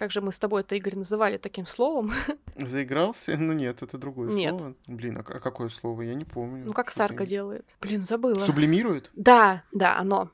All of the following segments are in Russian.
Как же мы с тобой это, Игорь, называли таким словом? Заигрался? Ну нет, это другое Нет. слово. Блин, а к- какое слово? Я не помню. Ну, как Сарка делает. Блин, забыла. Сублимирует? Да, да, оно.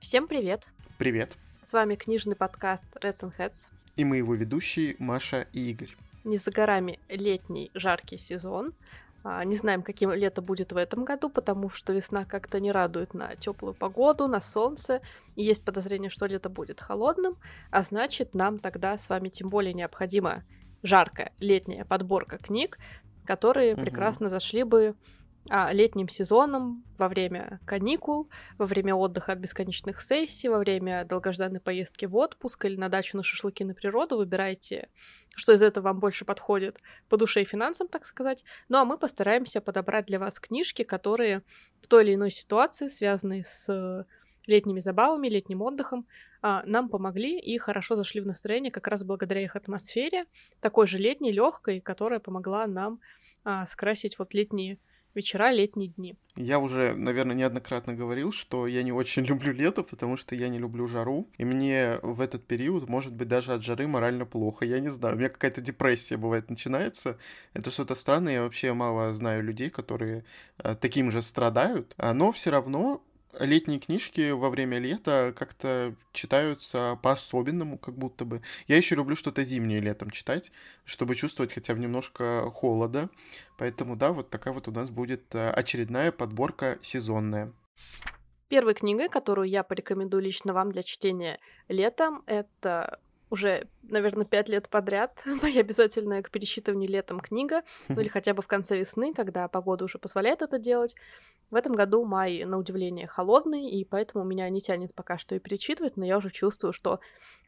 Всем привет! Привет. С вами книжный подкаст Reds and Heads. И мы его ведущие Маша и Игорь. Не за горами летний жаркий сезон. А, Не знаем, каким лето будет в этом году, потому что весна как-то не радует на теплую погоду, на солнце. И есть подозрение, что лето будет холодным, а значит, нам тогда с вами тем более необходима жаркая летняя подборка книг, которые Мгм. прекрасно зашли бы а, летним сезоном во время каникул, во время отдыха от бесконечных сессий, во время долгожданной поездки в отпуск или на дачу на шашлыки на природу. Выбирайте, что из этого вам больше подходит по душе и финансам, так сказать. Ну а мы постараемся подобрать для вас книжки, которые в той или иной ситуации, связанные с летними забавами, летним отдыхом, а, нам помогли и хорошо зашли в настроение как раз благодаря их атмосфере, такой же летней, легкой, которая помогла нам а, скрасить вот летние вечера, летние дни. Я уже, наверное, неоднократно говорил, что я не очень люблю лето, потому что я не люблю жару. И мне в этот период, может быть, даже от жары морально плохо. Я не знаю, у меня какая-то депрессия бывает начинается. Это что-то странное. Я вообще мало знаю людей, которые э, таким же страдают. А, Но все равно летние книжки во время лета как-то читаются по-особенному, как будто бы. Я еще люблю что-то зимнее летом читать, чтобы чувствовать хотя бы немножко холода. Поэтому, да, вот такая вот у нас будет э, очередная подборка сезонная. Первой книгой, которую я порекомендую лично вам для чтения летом, это уже, наверное, пять лет подряд моя обязательная к пересчитыванию летом книга, ну или хотя бы в конце весны, когда погода уже позволяет это делать. В этом году май, на удивление, холодный, и поэтому меня не тянет пока что и перечитывать, но я уже чувствую, что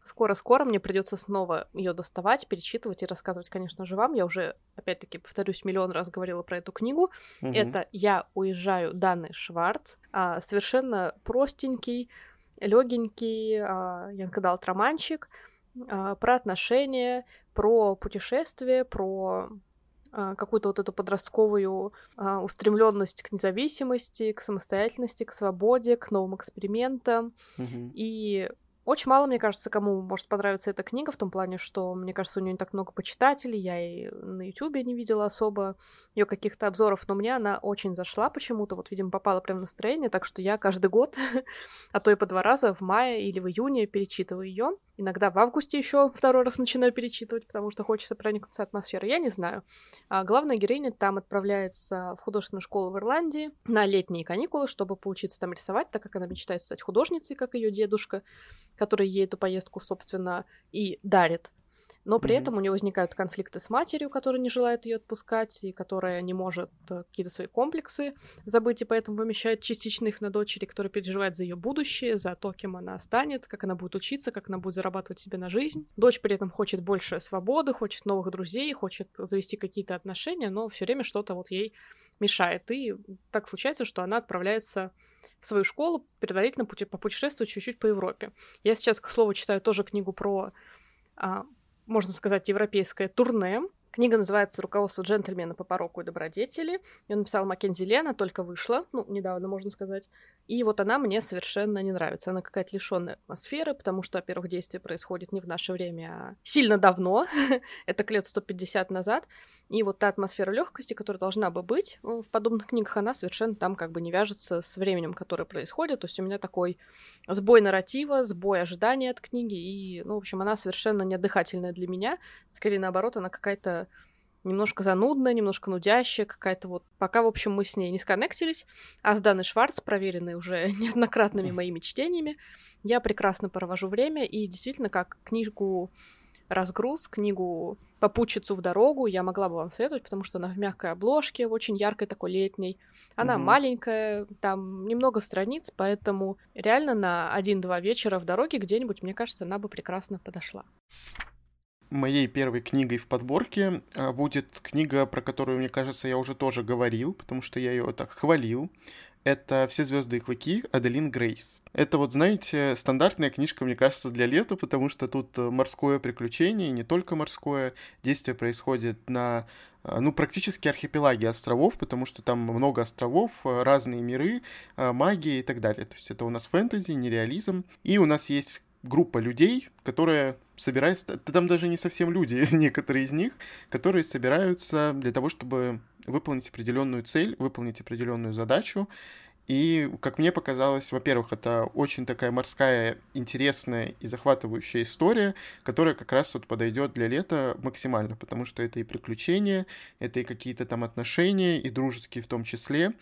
скоро-скоро мне придется снова ее доставать, перечитывать и рассказывать, конечно же, вам. Я уже, опять-таки, повторюсь, миллион раз говорила про эту книгу. Мгм. Это «Я уезжаю» Даны Шварц. А, совершенно простенький, легенький а, про отношения, про путешествие, про а, какую-то вот эту подростковую устремленность к независимости, к самостоятельности, к свободе, к новым экспериментам. Мгм. И очень мало, мне кажется, кому может понравиться эта книга, в том плане, что, мне кажется, у нее не так много почитателей, я и на Ютубе не видела особо ее каких-то обзоров, но мне она очень зашла почему-то, вот, видимо, попала прямо в настроение, так что я каждый год, а то и по два раза, в мае или в июне перечитываю ее. Иногда в августе еще второй раз начинаю перечитывать, потому что хочется проникнуться атмосферой, я не знаю. А главная героиня там отправляется в художественную школу в Ирландии на летние каникулы, чтобы поучиться там рисовать, так как она мечтает стать художницей, как ее дедушка, который ей эту поездку, собственно, и дарит. Но при Мгм. этом у нее возникают конфликты с матерью, которая не желает ее отпускать, и которая не может э, какие-то свои комплексы забыть, и поэтому вымещает частично их на дочери, которая переживает за ее будущее, за то, кем она станет, как она будет учиться, как она будет зарабатывать себе на жизнь. Дочь при этом хочет больше свободы, хочет новых друзей, хочет завести какие-то отношения, но все время что-то вот ей мешает. И так случается, что она отправляется в свою школу, предварительно пути- попутешествовать чуть-чуть по Европе. Я сейчас, к слову, читаю тоже книгу про, а, можно сказать, европейское турне. Книга называется «Руководство джентльмена по пороку и добродетели». Ее написала Маккензи Лена, только вышла, ну, недавно, можно сказать. И вот она мне совершенно не нравится. Она какая-то лишенная атмосферы, потому что, во-первых, действие происходит не в наше время, а сильно давно. Это лет 150 назад. И вот та атмосфера легкости, которая должна бы быть э, в подобных книгах, она совершенно там как бы не вяжется с временем, которое происходит. То есть у меня такой сбой нарратива, сбой ожидания от книги, и, ну, в общем, она совершенно неотдыхательная для меня. Скорее, наоборот, она какая-то немножко занудная, немножко нудящая, какая-то вот... Пока, в общем, мы с ней не сконнектились, а с Даной Шварц, проверенной уже неоднократными моими чтениями, я прекрасно провожу время, и действительно, как книгу разгруз, книгу попутчицу в дорогу я могла бы вам советовать, потому что она в мягкой обложке, очень яркой такой летней. Она Мгм. маленькая, там немного страниц, поэтому реально на один-два вечера в дороге где-нибудь, мне кажется, она бы прекрасно подошла. Моей первой книгой в подборке а, будет книга, про которую, мне кажется, я уже тоже говорил, потому что я ее так хвалил. это «Все звезды и клыки» Аделин Грейс. Это вот, знаете, стандартная книжка, мне кажется, для лета, потому что тут морское приключение, и не только морское. Действие происходит на ну, практически архипелаги островов, потому что там много островов, разные миры, магия и так далее. То есть это у нас фэнтези, нереализм. И у нас есть группа людей, которая собирается... Там даже не совсем люди, некоторые из них, которые собираются для того, чтобы выполнить определенную цель, выполнить определенную задачу. И, как мне показалось, во-первых, это очень такая морская, интересная и захватывающая история, которая как раз вот подойдет для лета максимально, потому что это и приключения, это и какие-то там отношения, и дружеские в том числе.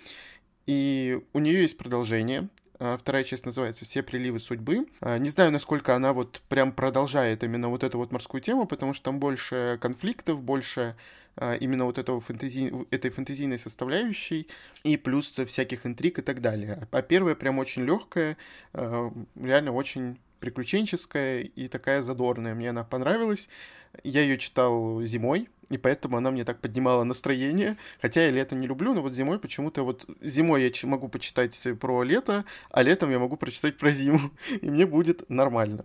И у нее есть продолжение, вторая часть называется «Все приливы судьбы». А, не знаю, насколько она вот прям продолжает именно вот эту вот морскую тему, потому что там больше конфликтов, больше а, именно вот этого фэнтези... этой фэнтезийной составляющей и плюс всяких интриг и так далее. А первая прям очень легкая, реально очень приключенческая и такая задорная. Мне она понравилась. Я ее читал зимой, и поэтому она мне так поднимала настроение. Хотя я лето не люблю, но вот зимой почему-то вот зимой я могу почитать про лето, а летом я могу прочитать про зиму, и мне будет нормально.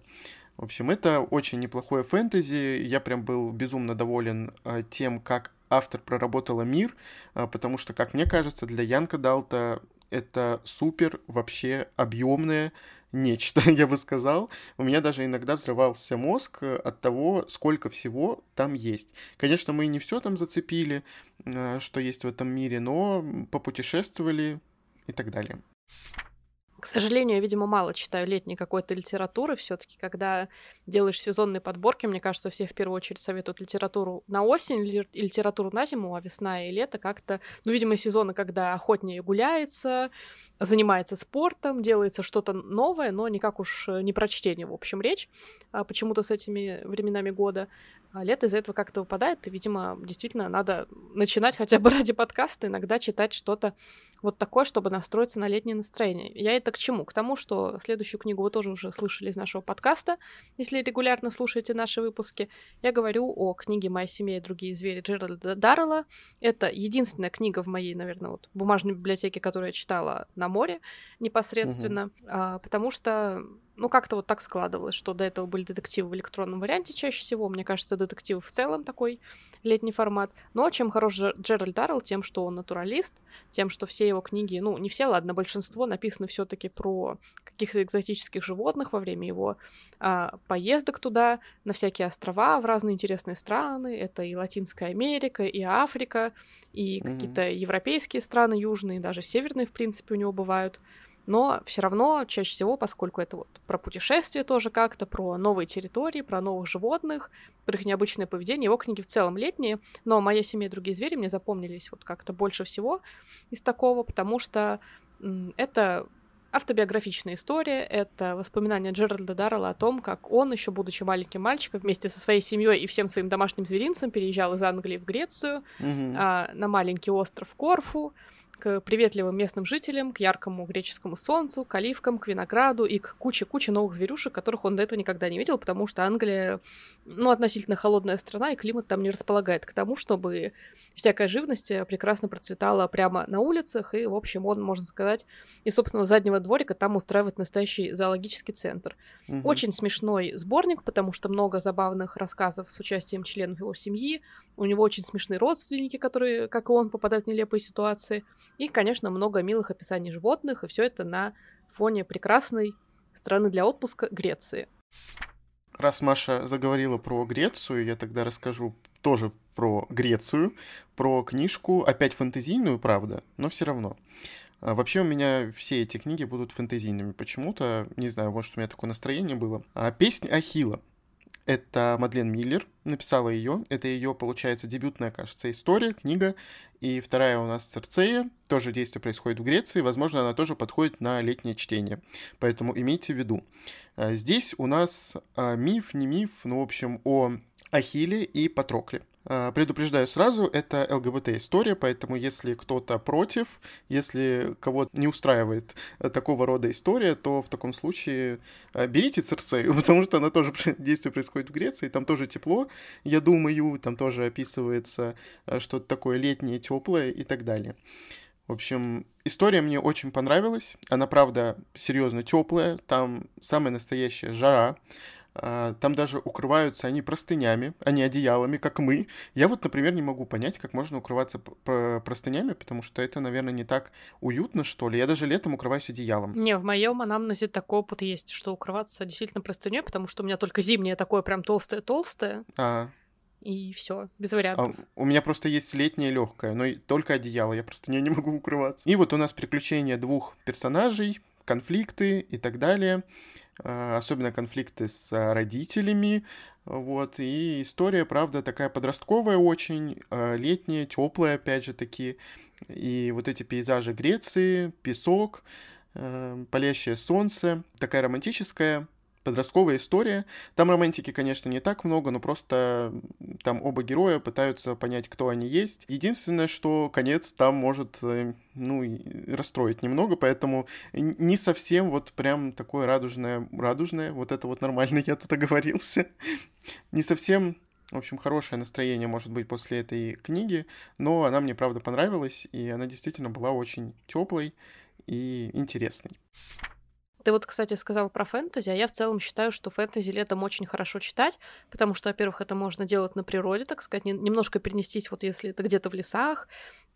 В общем, это очень неплохое фэнтези. Я прям был безумно доволен э, тем, как автор проработала мир, э, потому что, как мне кажется, для Янка Далта это супер вообще объемное нечто, я бы сказал. У меня даже иногда взрывался мозг э, от того, сколько всего там есть. Конечно, мы не все там зацепили, э, что есть в этом мире, но попутешествовали и так далее. К сожалению, я, видимо, мало читаю летней какой-то литературы. все таки когда делаешь сезонные подборки, мне кажется, все в первую очередь советуют литературу на осень и литературу на зиму, а весна и лето как-то... Ну, видимо, сезоны, когда охотнее гуляется, занимается спортом, делается что-то новое, но никак уж не про чтение, в общем, речь, а почему-то с этими временами года. А лето из-за этого как-то выпадает, и, видимо, действительно надо начинать хотя бы ради подкаста иногда читать что-то вот такое, чтобы настроиться на летнее настроение. Я это к чему? К тому, что следующую книгу вы тоже уже слышали из нашего подкаста, если регулярно слушаете наши выпуски. Я говорю о книге «Моя семья и другие звери» Джеральда Даррелла. Это единственная книга в моей, наверное, вот бумажной библиотеке, которую я читала на море непосредственно, угу. потому что ну, как-то вот так складывалось, что до этого были детективы в электронном варианте чаще всего. Мне кажется, детектив в целом такой летний формат. Но чем хорош Джеральд Даррелл? Тем, что он натуралист, тем, что все его книги, ну, не все, ладно, большинство написаны все таки про каких-то экзотических животных во время его а, поездок туда, на всякие острова, в разные интересные страны. Это и Латинская Америка, и Африка, и mm-hmm. какие-то европейские страны южные, даже северные, в принципе, у него бывают но все равно чаще всего, поскольку это вот про путешествия тоже как-то, про новые территории, про новых животных, про их необычное поведение, его книги в целом летние, но «Моя семья и другие звери» мне запомнились вот как-то больше всего из такого, потому что это автобиографичная история, это воспоминания Джеральда Даррелла о том, как он, еще будучи маленьким мальчиком, вместе со своей семьей и всем своим домашним зверинцем переезжал из Англии в Грецию mm-hmm. а, на маленький остров Корфу, к приветливым местным жителям, к яркому греческому солнцу, к оливкам, к винограду и к куче-куче новых зверюшек, которых он до этого никогда не видел, потому что Англия, ну, относительно холодная страна, и климат там не располагает к тому, чтобы всякая живность прекрасно процветала прямо на улицах, и, в общем, он, можно сказать, из собственного заднего дворика там устраивает настоящий зоологический центр. Угу. Очень смешной сборник, потому что много забавных рассказов с участием членов его семьи, у него очень смешные родственники, которые, как и он, попадают в нелепые ситуации. И, конечно, много милых описаний животных, и все это на фоне прекрасной страны для отпуска Греции. Раз Маша заговорила про Грецию, я тогда расскажу тоже про Грецию, про книжку, опять фэнтезийную, правда, но все равно. А, вообще у меня все эти книги будут фэнтезийными почему-то. Не знаю, может, у меня такое настроение было. А, песня Ахила. Это Мадлен Миллер написала ее. Это ее, получается, дебютная, кажется, история, книга. И вторая у нас Церцея. Тоже действие происходит в Греции. Возможно, она тоже подходит на летнее чтение. Поэтому имейте в виду. А, здесь у нас а, миф, не миф, ну, в общем, о Ахилле и Патрокле. А, предупреждаю сразу, это ЛГБТ-история, поэтому если кто-то против, если кого не устраивает э, такого рода история, то в таком случае э, берите Церцею, потому что она тоже действие происходит в Греции, там тоже тепло, я думаю, там тоже описывается э, что-то такое летнее, теплое и так далее. В общем, история мне очень понравилась. Она, правда, серьезно теплая. Там самая настоящая жара. А, там даже укрываются они простынями, а не одеялами, как мы. Я вот, например, не могу понять, как можно укрываться простынями, потому что это, наверное, не так уютно, что ли. Я даже летом укрываюсь одеялом. Не, в моем анамнезе такой опыт есть, что укрываться действительно простыней, потому что у меня только зимнее такое прям толстое-толстое. А, и все, без вариантов. А, у меня просто есть летнее легкое, но только одеяло, я просто не, не могу укрываться. И вот у нас приключения двух персонажей, конфликты и так далее. А, особенно конфликты с а, родителями. Вот, и история, правда, такая подростковая очень, а, летняя, теплая, опять же таки. И вот эти пейзажи Греции, песок, палящее солнце, такая романтическая, подростковая история. Там романтики, конечно, не так много, но просто там оба героя пытаются понять, кто они есть. Единственное, что конец там может, э, ну, расстроить немного, поэтому не совсем вот прям такое радужное, радужное, вот это вот нормально, я тут оговорился. не совсем в общем, хорошее настроение может быть после этой книги, но она мне, правда, понравилась, и она действительно была очень теплой и интересной. Ты вот, кстати, сказал про фэнтези, а я в целом считаю, что фэнтези летом очень хорошо читать, потому что, во-первых, это можно делать на природе, так сказать, немножко перенестись, вот если это где-то в лесах,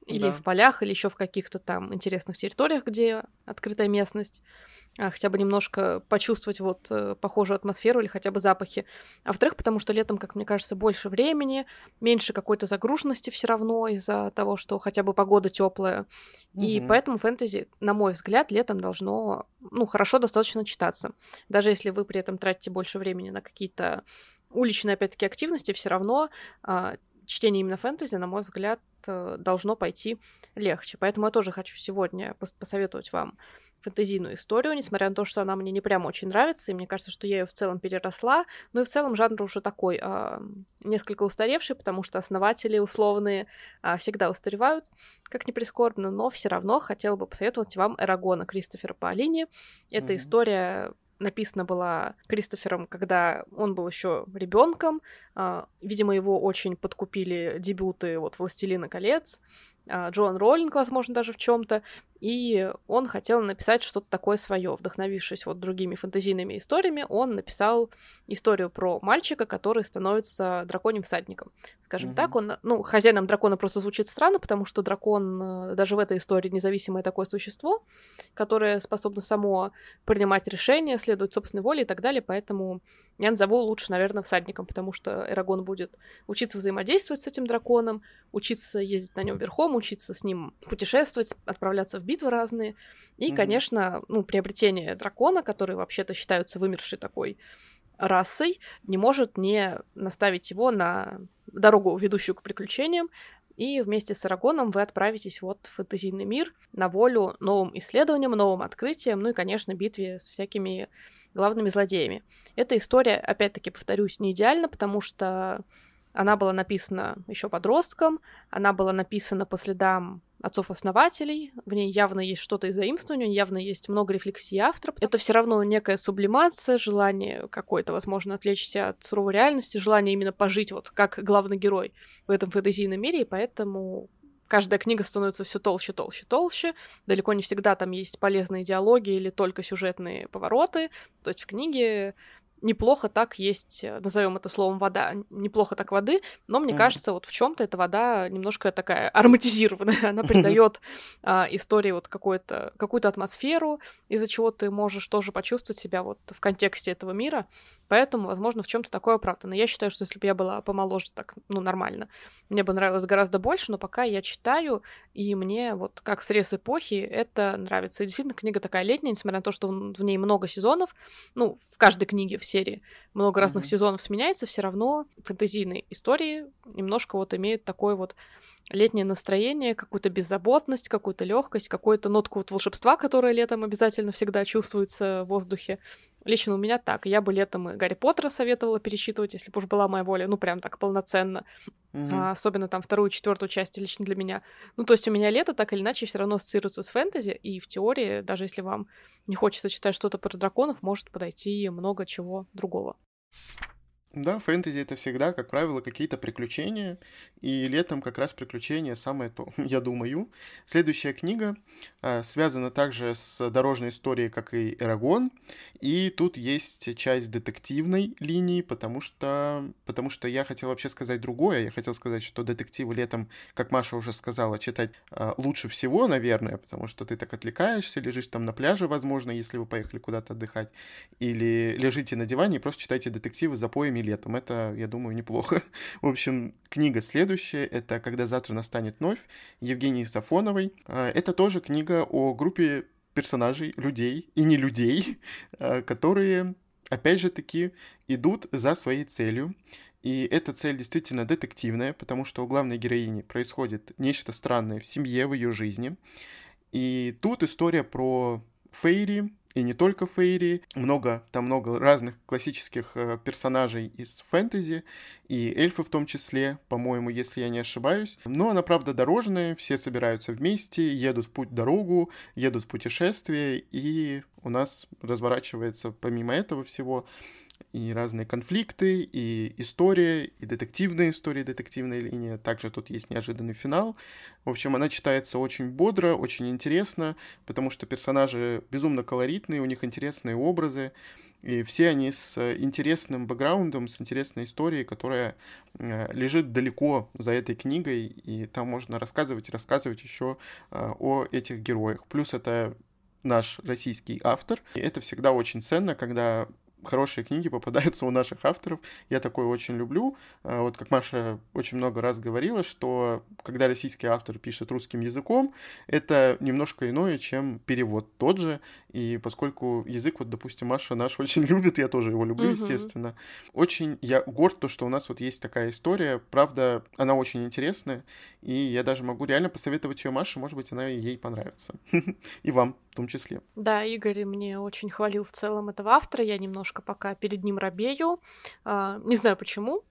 или да. в полях, или еще в каких-то там интересных территориях, где открытая местность. А, хотя бы немножко почувствовать вот э, похожую атмосферу или хотя бы запахи. А во-вторых, потому что летом, как мне кажется, больше времени, меньше какой-то загруженности все равно из-за того, что хотя бы погода теплая. Угу. И поэтому фэнтези, на мой взгляд, летом должно, ну, хорошо достаточно читаться. Даже если вы при этом тратите больше времени на какие-то уличные, опять-таки, активности, все равно а, чтение именно фэнтези, на мой взгляд, э, должно пойти легче. Поэтому я тоже хочу сегодня посоветовать вам фэнтезийную историю, несмотря на то, что она мне не прям очень нравится, и мне кажется, что я ее в целом переросла. Но и в целом жанр уже такой э, несколько устаревший, потому что основатели условные э, всегда устаревают, как ни прискорбно, но все равно хотела бы посоветовать вам Эрагона Кристофера Паолини. Эта mm-hmm. история написана была Кристофером, когда он был еще ребенком. А, видимо, его очень подкупили дебюты вот «Властелина колец», а, Джоан Роллинг, возможно, даже в чем-то, и он хотел написать что-то такое свое, вдохновившись вот другими фэнтезийными историями, он написал историю про мальчика, который становится драконьим всадником. Скажем mm-hmm. так, он, ну, хозяином дракона просто звучит странно, потому что дракон э, даже в этой истории независимое такое существо, которое способно само принимать решения, следовать собственной воле и так далее, поэтому я назову лучше, наверное, всадником, потому что Эрагон будет учиться взаимодействовать с этим драконом, учиться ездить на нем верхом, учиться с ним путешествовать, отправляться в битвы разные. И, mm-hmm. конечно, ну, приобретение дракона, который вообще-то считаются вымершей такой расой, не может не наставить его на дорогу, ведущую к приключениям. И вместе с Арагоном вы отправитесь вот в фэнтезийный мир на волю новым исследованиям, новым открытиям, ну и, конечно, битве с всякими главными злодеями. Эта история, опять-таки, повторюсь, не идеальна, потому что она была написана еще подростком, она была написана по следам отцов-основателей, в ней явно есть что-то из заимствования, явно есть много рефлексий автора. Это все равно некая сублимация, желание какое-то, возможно, отвлечься от суровой реальности, желание именно пожить вот как главный герой в этом фэнтезийном мире, и поэтому каждая книга становится все толще, толще, толще. Далеко не всегда там есть полезные диалоги или только сюжетные повороты. То есть в книге неплохо так есть, э, назовем это словом вода, неплохо так воды, но мне mm. кажется, вот в чем-то эта вода немножко такая ароматизированная, она придает а, истории вот какую-то какую-то атмосферу, из-за чего ты можешь тоже почувствовать себя вот в контексте этого мира, поэтому, возможно, в чем-то такое оправдано. Я считаю, что если бы я была помоложе, так, ну, нормально, мне бы нравилось гораздо больше, но пока я читаю, и мне вот как срез эпохи это нравится. И действительно, книга такая летняя, несмотря на то, что в ней много сезонов, ну, в каждой книге все серии много разных mm-hmm. сезонов сменяется, все равно фэнтезийные истории немножко вот имеют такое вот летнее настроение, какую-то беззаботность, какую-то легкость, какую-то нотку вот волшебства, которая летом обязательно всегда чувствуется в воздухе. Лично у меня так. Я бы летом и Гарри Поттера советовала пересчитывать, если бы уж была моя воля, ну, прям так полноценно. Mm-hmm. А, особенно там вторую, четвертую часть лично для меня. Ну, то есть у меня лето так или иначе все равно ассоциируется с фэнтези, и в теории, даже если вам не хочется читать что-то про драконов, может подойти много чего другого. Да, фэнтези это всегда, как правило, какие-то приключения, и летом как раз приключения самое то, я думаю. Следующая книга а, связана также с дорожной историей, как и Эрагон, и тут есть часть детективной линии, потому что, потому что я хотел вообще сказать другое, я хотел сказать, что детективы летом, как Маша уже сказала, читать а, лучше всего, наверное, потому что ты так отвлекаешься, лежишь там на пляже, возможно, если вы поехали куда-то отдыхать, или лежите на диване и просто читайте детективы за поями летом. Это, я думаю, неплохо. В общем, книга следующая — это «Когда завтра настанет вновь» Евгении Сафоновой. А, это тоже книга о группе персонажей, людей и не людей, а, которые, опять же таки, идут за своей целью. И эта цель действительно детективная, потому что у главной героини происходит нечто странное в семье, в ее жизни. И тут история про Фейри, и не только Фейри, много, там много разных классических э, персонажей из фэнтези, и эльфы в том числе, по-моему, если я не ошибаюсь. Но она, правда, дорожная, все собираются вместе, едут в путь дорогу, едут в путешествие, и у нас разворачивается помимо этого всего и разные конфликты, и история, и детективная история, детективная линия. Также тут есть неожиданный финал. В общем, она читается очень бодро, очень интересно, потому что персонажи безумно колоритные, у них интересные образы, и все они с интересным бэкграундом, с интересной историей, которая э, лежит далеко за этой книгой, и там можно рассказывать и рассказывать еще э, о этих героях. Плюс это наш российский автор. И это всегда очень ценно, когда хорошие книги попадаются у наших авторов. Я такое очень люблю. А, вот как Маша очень много раз говорила, что когда российский автор пишет русским языком, это немножко иное, чем перевод тот же. И поскольку язык, вот, допустим, Маша наш очень любит, я тоже его люблю, uh-huh. естественно. Очень я горд, то, что у нас вот есть такая история. Правда, она очень интересная. И я даже могу реально посоветовать ее Маше, может быть, она ей понравится. И вам в том числе. Да, Игорь мне очень хвалил в целом этого автора. Я немножко пока перед ним робею. А, не знаю почему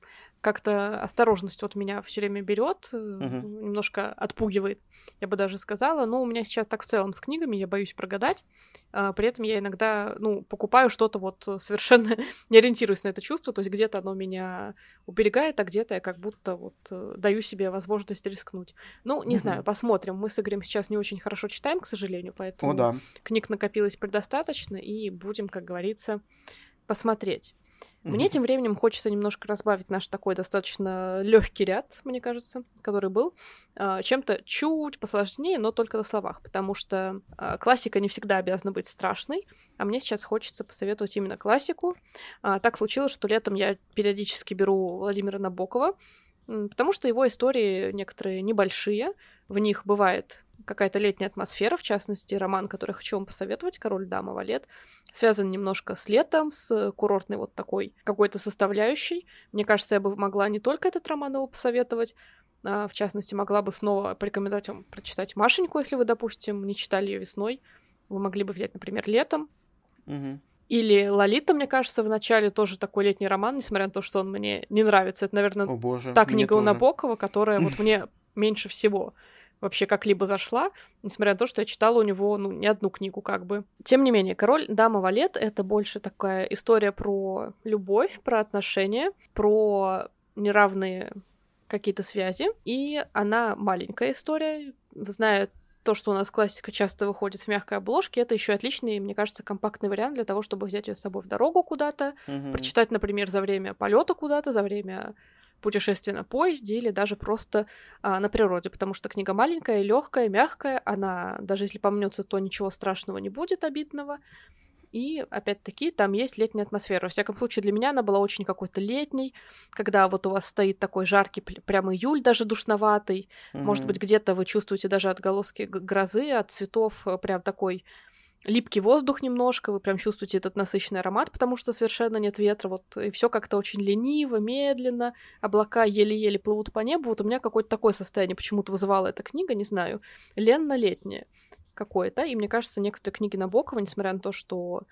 как-то осторожность вот меня все время берет, uh-huh. немножко отпугивает, я бы даже сказала. Но у меня сейчас так в целом с книгами, я боюсь прогадать. А, при этом я иногда, ну, покупаю что-то вот совершенно не ориентируясь на это чувство, то есть где-то оно меня уберегает, а где-то я как будто вот э, даю себе возможность рискнуть. Ну, не uh-huh. знаю, посмотрим. Мы с Игорем сейчас не очень хорошо читаем, к сожалению, поэтому О, да. книг накопилось предостаточно, и будем, как говорится, посмотреть. Мне тем временем хочется немножко разбавить наш такой достаточно легкий ряд, мне кажется, который был, а, чем-то чуть посложнее, но только на словах, потому что а, классика не всегда обязана быть страшной, а мне сейчас хочется посоветовать именно классику. А, так случилось, что летом я периодически беру Владимира Набокова, потому что его истории некоторые небольшие, в них бывает какая-то летняя атмосфера, в частности, роман, который хочу вам посоветовать, «Король, дама, валет», связан немножко с летом, с курортной вот такой какой-то составляющей. Мне кажется, я бы могла не только этот роман его посоветовать, а, в частности, могла бы снова порекомендовать вам прочитать Машеньку, если вы, допустим, не читали ее весной. Вы могли бы взять, например, летом. Угу. Или Лолита, мне кажется, в начале тоже такой летний роман, несмотря на то, что он мне не нравится. Это, наверное, О, боже, та книга у Набокова, которая вот мне меньше всего вообще как-либо зашла, несмотря на то, что я читала у него, ну, не одну книгу как бы. Тем не менее, «Король, дама, валет» — это больше такая история про любовь, про отношения, про неравные какие-то связи, и она маленькая история, зная то, что у нас классика часто выходит в мягкой обложке, это еще отличный, мне кажется, компактный вариант для того, чтобы взять ее с собой в дорогу куда-то, Мгм. прочитать, например, за время полета куда-то, за время путешествие на поезде или даже просто а, на природе, потому что книга маленькая, легкая, мягкая, она даже если помнется, то ничего страшного не будет обидного. И опять-таки там есть летняя атмосфера. Во всяком случае, для меня она была очень какой-то летней, когда вот у вас стоит такой жаркий, прямо июль даже душноватый. Мгм. Может быть, где-то вы чувствуете даже отголоски грозы от цветов, э, прям такой липкий воздух немножко, вы прям чувствуете этот насыщенный аромат, потому что совершенно нет ветра, вот, и все как-то очень лениво, медленно, облака еле-еле плывут по небу, вот у меня какое-то такое состояние почему-то вызывала эта книга, не знаю, ленно-летнее какое-то, и мне кажется, некоторые книги Набокова, несмотря на то, что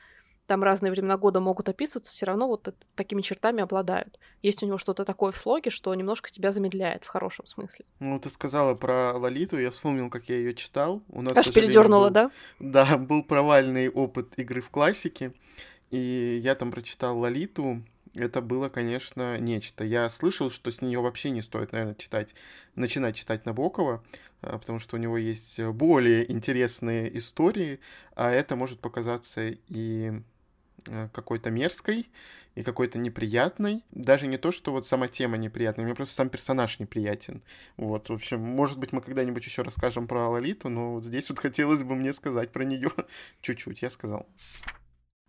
там разные времена года могут описываться, все равно вот такими чертами обладают. Есть у него что-то такое в слоге, что немножко тебя замедляет в хорошем смысле. Ну, ты сказала про Лолиту, я вспомнил, как я ее читал. У нас, Аж передернула, был, да? Да, был провальный опыт игры в классике, и я там прочитал Лолиту, это было, конечно, нечто. Я слышал, что с нее вообще не стоит, наверное, читать, начинать читать Набокова, а, потому что у него есть более интересные истории, а это может показаться и э, какой-то мерзкой и какой-то неприятной. Даже не то, что вот сама тема неприятная, мне просто сам персонаж неприятен. Вот, в общем, может быть, мы когда-нибудь еще расскажем про Лолиту, но вот здесь вот хотелось бы мне сказать про нее чуть-чуть, я сказал.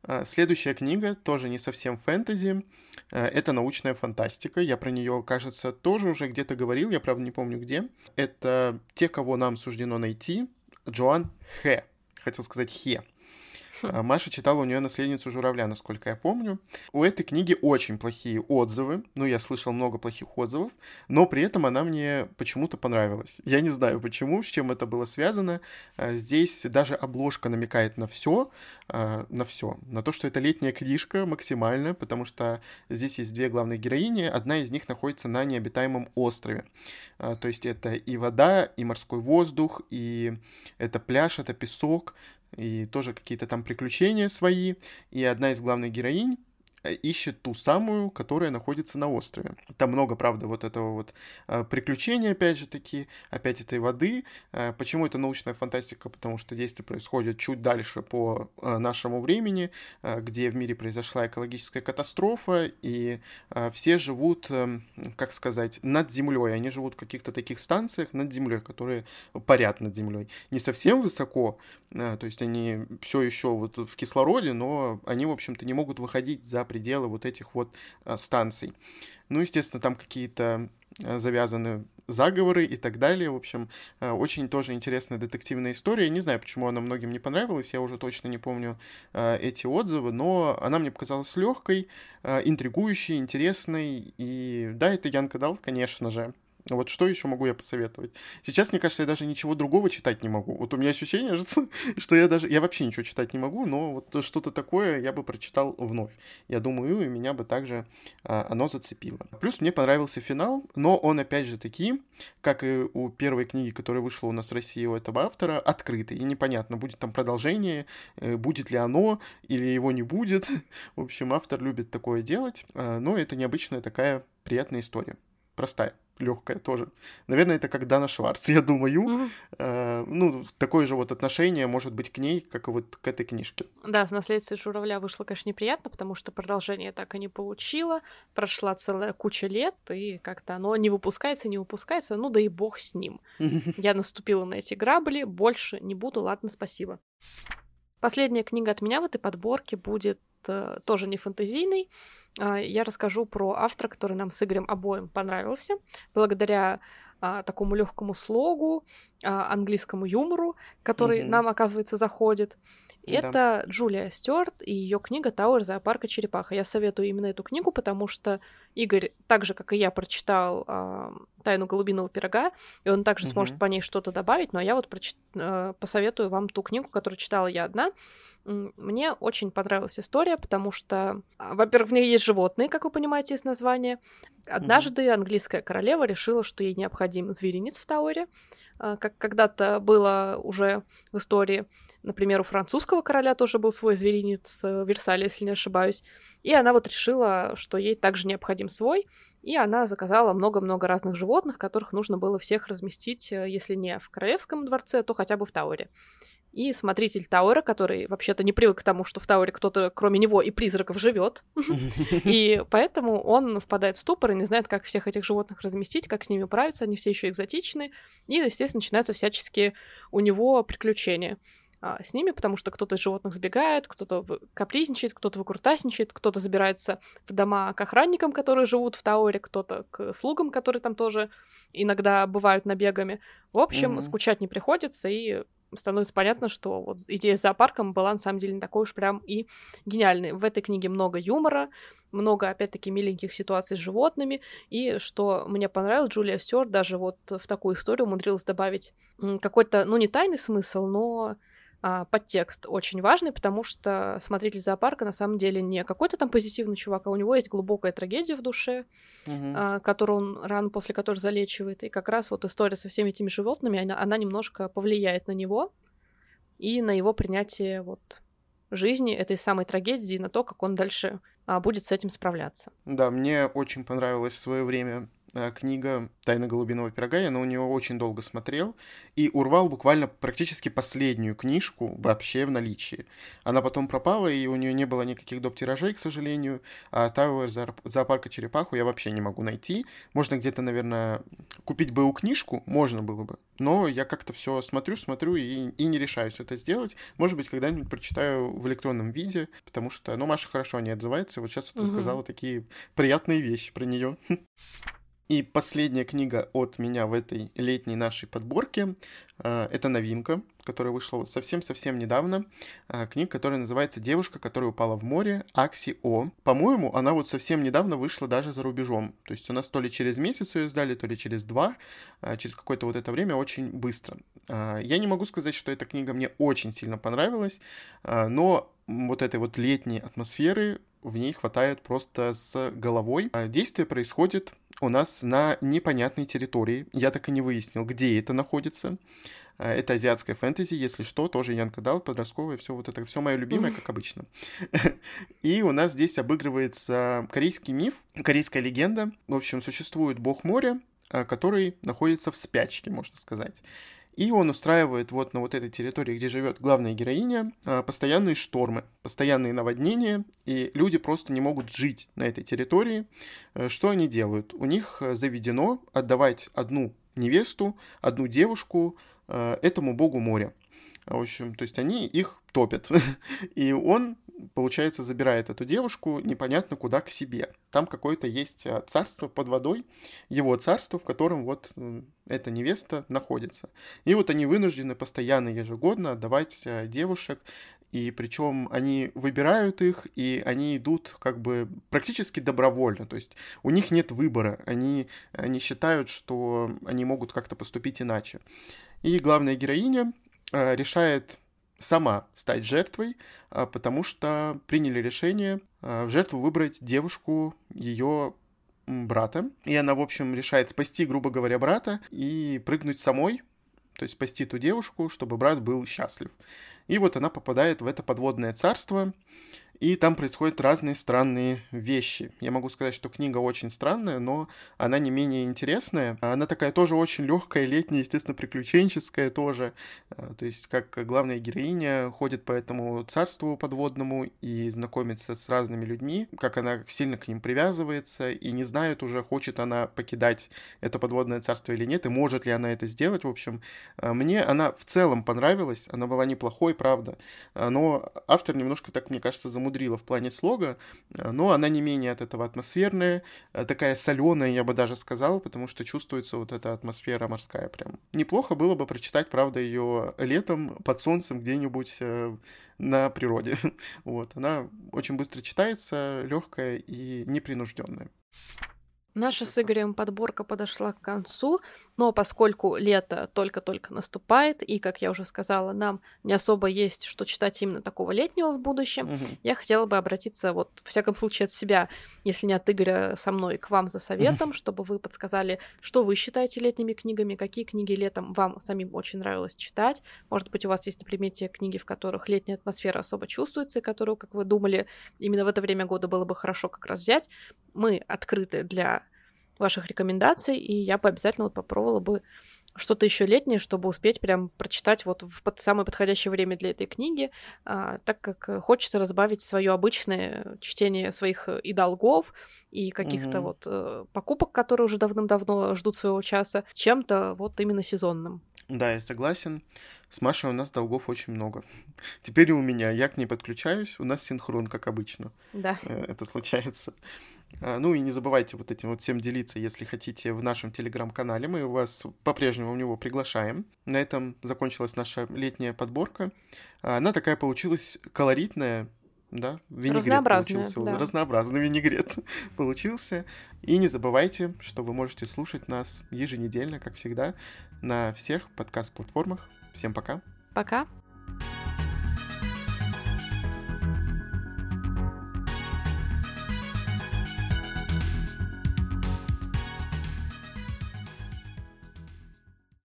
А, следующая книга тоже не совсем фэнтези. А, это научная фантастика. Я про нее, кажется, тоже уже где-то говорил, я правда не помню где. Это те, кого нам суждено найти. Джоан Хэ. Хотел сказать Хе. А, Маша читала у нее «Наследницу журавля», насколько я помню. У этой книги очень плохие отзывы. Ну, я слышал много плохих отзывов, но при этом она мне почему-то понравилась. Я не знаю почему, с чем это было связано. А, здесь даже обложка намекает на все, а, на все, на то, что это летняя книжка максимально, потому что здесь есть две главные героини, одна из них находится на необитаемом острове. То есть это и вода, и морской воздух, и это пляж, это песок, и тоже какие-то там приключения свои. И одна из главных героинь ищет ту самую, которая находится на острове. Там много, правда, вот этого вот э, приключения, опять же таки, опять этой воды. Э, почему это научная фантастика? Потому что действие происходит чуть дальше по нашему времени, где в мире произошла экологическая катастрофа, и все живут, как сказать, над землей. Они живут в каких-то таких станциях над землей, которые парят над землей. Не совсем высоко, то есть они все еще вот в кислороде, но они, в общем-то, не могут выходить за пределы вот этих вот а, станций. Ну, естественно, там какие-то а, завязаны заговоры и так далее. В общем, а, очень тоже интересная детективная история. Не знаю, почему она многим не понравилась, я уже точно не помню эти отзывы, но она мне показалась легкой, интригующей, интересной. И да, это Янка Дал, конечно же. Вот что еще могу я посоветовать? Сейчас, мне кажется, я даже ничего другого читать не могу. Вот у меня ощущение, что я даже... Я вообще ничего читать не могу, но вот что-то такое я бы прочитал вновь. Я думаю, и меня бы также а, оно зацепило. Плюс мне понравился финал, но он, опять же, таки, как и у первой книги, которая вышла у нас в России у этого автора, открытый. И непонятно, будет там продолжение, э, будет ли оно, или его не будет. В общем, автор любит такое делать, а, но это необычная такая приятная история. Простая легкая тоже. Наверное, это как Дана Шварц, я думаю. Mm-hmm. Э, ну, такое же вот отношение может быть к ней, как и вот к этой книжке. Да, с наследствием журавля вышло, конечно, неприятно, потому что продолжение так и не получила. Прошла целая куча лет, и как-то оно не выпускается, не выпускается. Ну да и бог с ним. Я наступила на эти грабли, больше не буду, ладно, спасибо. Последняя книга от меня в этой подборке будет тоже не фэнтезийной. А, я расскажу про автора, который нам с Игорем обоим понравился, благодаря а, такому легкому слогу, английскому юмору, который mm-hmm. нам, оказывается, заходит. И да. Это Джулия Стюарт и ее книга Тауэр зоопарка черепаха. Я советую именно эту книгу, потому что Игорь, так же, как и я, прочитал э, Тайну голубиного пирога, и он также угу. сможет по ней что-то добавить, но я вот прочит... э, посоветую вам ту книгу, которую читала я одна. Мне очень понравилась история, потому что, во-первых, в ней есть животные, как вы понимаете из названия. Однажды английская королева решила, что ей необходим зверинец в Тауэре, как когда-то было уже в истории. Например, у французского короля тоже был свой зверинец в Версале, если не ошибаюсь. И она вот решила, что ей также необходим свой. И она заказала много-много разных животных, которых нужно было всех разместить, э, если не в королевском дворце, то хотя бы в Тауэре. И смотритель Тауэра, который вообще-то не привык к тому, что в Тауэре кто-то, кроме него и призраков, живет. И поэтому он впадает в ступор и не знает, как всех этих животных разместить, как с ними управиться. Они все еще экзотичны. И, естественно, начинаются всяческие у него приключения а, с ними, потому что кто-то из животных сбегает, кто-то капризничает, кто-то выкрутасничает, кто-то забирается в дома к охранникам, которые живут в Тауэре, кто-то к слугам, которые там тоже иногда бывают набегами. В общем, mm-hmm. скучать не приходится, и становится понятно, что вот идея с зоопарком была на самом деле не такой уж прям и гениальной. В этой книге много юмора, много, опять-таки, миленьких ситуаций с животными, и что мне понравилось, Джулия Стюарт даже вот в такую историю умудрилась добавить какой-то, ну, не тайный смысл, но а, подтекст очень важный, потому что смотритель зоопарка на самом деле не какой-то там позитивный чувак, а у него есть глубокая трагедия в душе, угу. а, которую он рано после которой залечивает. И как раз вот история со всеми этими животными, она, она немножко повлияет на него и на его принятие вот жизни, этой самой трагедии, на то, как он дальше а, будет с этим справляться. Да, мне очень понравилось в свое время книга «Тайна голубиного пирога», я на нее очень долго смотрел, и урвал буквально практически последнюю книжку вообще в наличии. Она потом пропала, и у нее не было никаких доп. тиражей, к сожалению, а Тауэр зоопарка черепаху я вообще не могу найти. Можно где-то, наверное, купить бы у книжку, можно было бы, но я как-то все смотрю, смотрю и, и не решаюсь это сделать. Может быть, когда-нибудь прочитаю в электронном виде, потому что, ну, Маша хорошо не отзывается, вот сейчас вот ты угу. сказала такие приятные вещи про нее. И последняя книга от меня в этой летней нашей подборке э, это новинка, которая вышла вот совсем-совсем недавно. Э, книга, которая называется «Девушка, которая упала в море» Акси О. По-моему, она вот совсем недавно вышла даже за рубежом. То есть у нас то ли через месяц ее сдали, то ли через два, э, через какое-то вот это время очень быстро. Я не могу сказать, что эта книга мне очень сильно понравилась, но вот этой вот летней атмосферы в ней хватает просто с головой. Действие происходит у нас на непонятной территории. Я так и не выяснил, где это находится. А, это азиатская фэнтези, если что, тоже Янка Дал, подростковое, все вот это, все мое любимое, как обычно. И у нас здесь обыгрывается корейский миф, корейская легенда. В общем, существует бог моря, а, который находится в спячке, можно сказать. И он устраивает вот на вот этой территории, где живет главная героиня, а, постоянные штормы, постоянные наводнения, и люди просто не могут жить на этой территории. Э, что они делают? У них э, заведено отдавать одну невесту, одну девушку э, этому богу моря. В общем, то есть они их топят. И он получается, забирает эту девушку непонятно куда к себе. Там какое-то есть а, царство под водой, его царство, в котором вот эта невеста находится. И вот они вынуждены постоянно, ежегодно отдавать а, девушек, и причем они выбирают их, и они идут как бы практически добровольно, то есть у них нет выбора, они, они считают, что они могут как-то поступить иначе. И главная героиня решает сама стать жертвой, а, потому что приняли решение а, в жертву выбрать девушку ее брата. И она, в общем, решает спасти, грубо говоря, брата и прыгнуть самой, то есть спасти ту девушку, чтобы брат был счастлив. И вот она попадает в это подводное царство, и там происходят разные странные вещи. Я могу сказать, что книга очень странная, но она не менее интересная. Она такая тоже очень легкая, летняя, естественно, приключенческая тоже. А, то есть, как главная героиня ходит по этому царству подводному и знакомится с разными людьми, как она сильно к ним привязывается и не знает уже, хочет она покидать это подводное царство или нет, и может ли она это сделать. В общем, а, мне она в целом понравилась, она была неплохой, правда, а, но автор немножко так, мне кажется, замудрил замудрила в плане слога, э, но она не менее от этого атмосферная, э, такая соленая, я бы даже сказал, потому что чувствуется вот эта атмосфера морская прям. Неплохо было бы прочитать, правда, ее летом под солнцем где-нибудь э, на природе. Вот, она очень быстро читается, легкая и непринужденная. Наша с Игорем подборка подошла к концу, но поскольку лето только-только наступает, и, как я уже сказала, нам не особо есть что читать именно такого летнего в будущем, угу. я хотела бы обратиться, вот, в всяком случае, от себя, если не от Игоря, со мной, к вам за советом, угу. чтобы вы подсказали, что вы считаете летними книгами, какие книги летом вам самим очень нравилось читать. Может быть, у вас есть на примете книги, в которых летняя атмосфера особо чувствуется, и которую, как вы думали, именно в это время года было бы хорошо как раз взять. Мы открыты для ваших рекомендаций, и я бы обязательно вот попробовала бы что-то еще летнее, чтобы успеть прям прочитать вот в под самое подходящее время для этой книги, а, так как хочется разбавить свое обычное чтение своих и долгов, и каких-то угу. вот э, покупок, которые уже давным-давно ждут своего часа, чем-то вот именно сезонным. Да, я согласен. С Машей у нас долгов очень много. Теперь и у меня. Я к ней подключаюсь, у нас синхрон, как обычно. Да. Э, это случается. А, ну и не забывайте вот этим вот всем делиться, если хотите, в нашем телеграм-канале. Мы вас по-прежнему в него приглашаем. На этом закончилась наша летняя подборка. Она такая получилась колоритная, да, винегрет получился. Да. Разнообразный винегрет получился. И не забывайте, что вы можете слушать нас еженедельно, как всегда, на всех подкаст-платформах. Всем пока. Пока.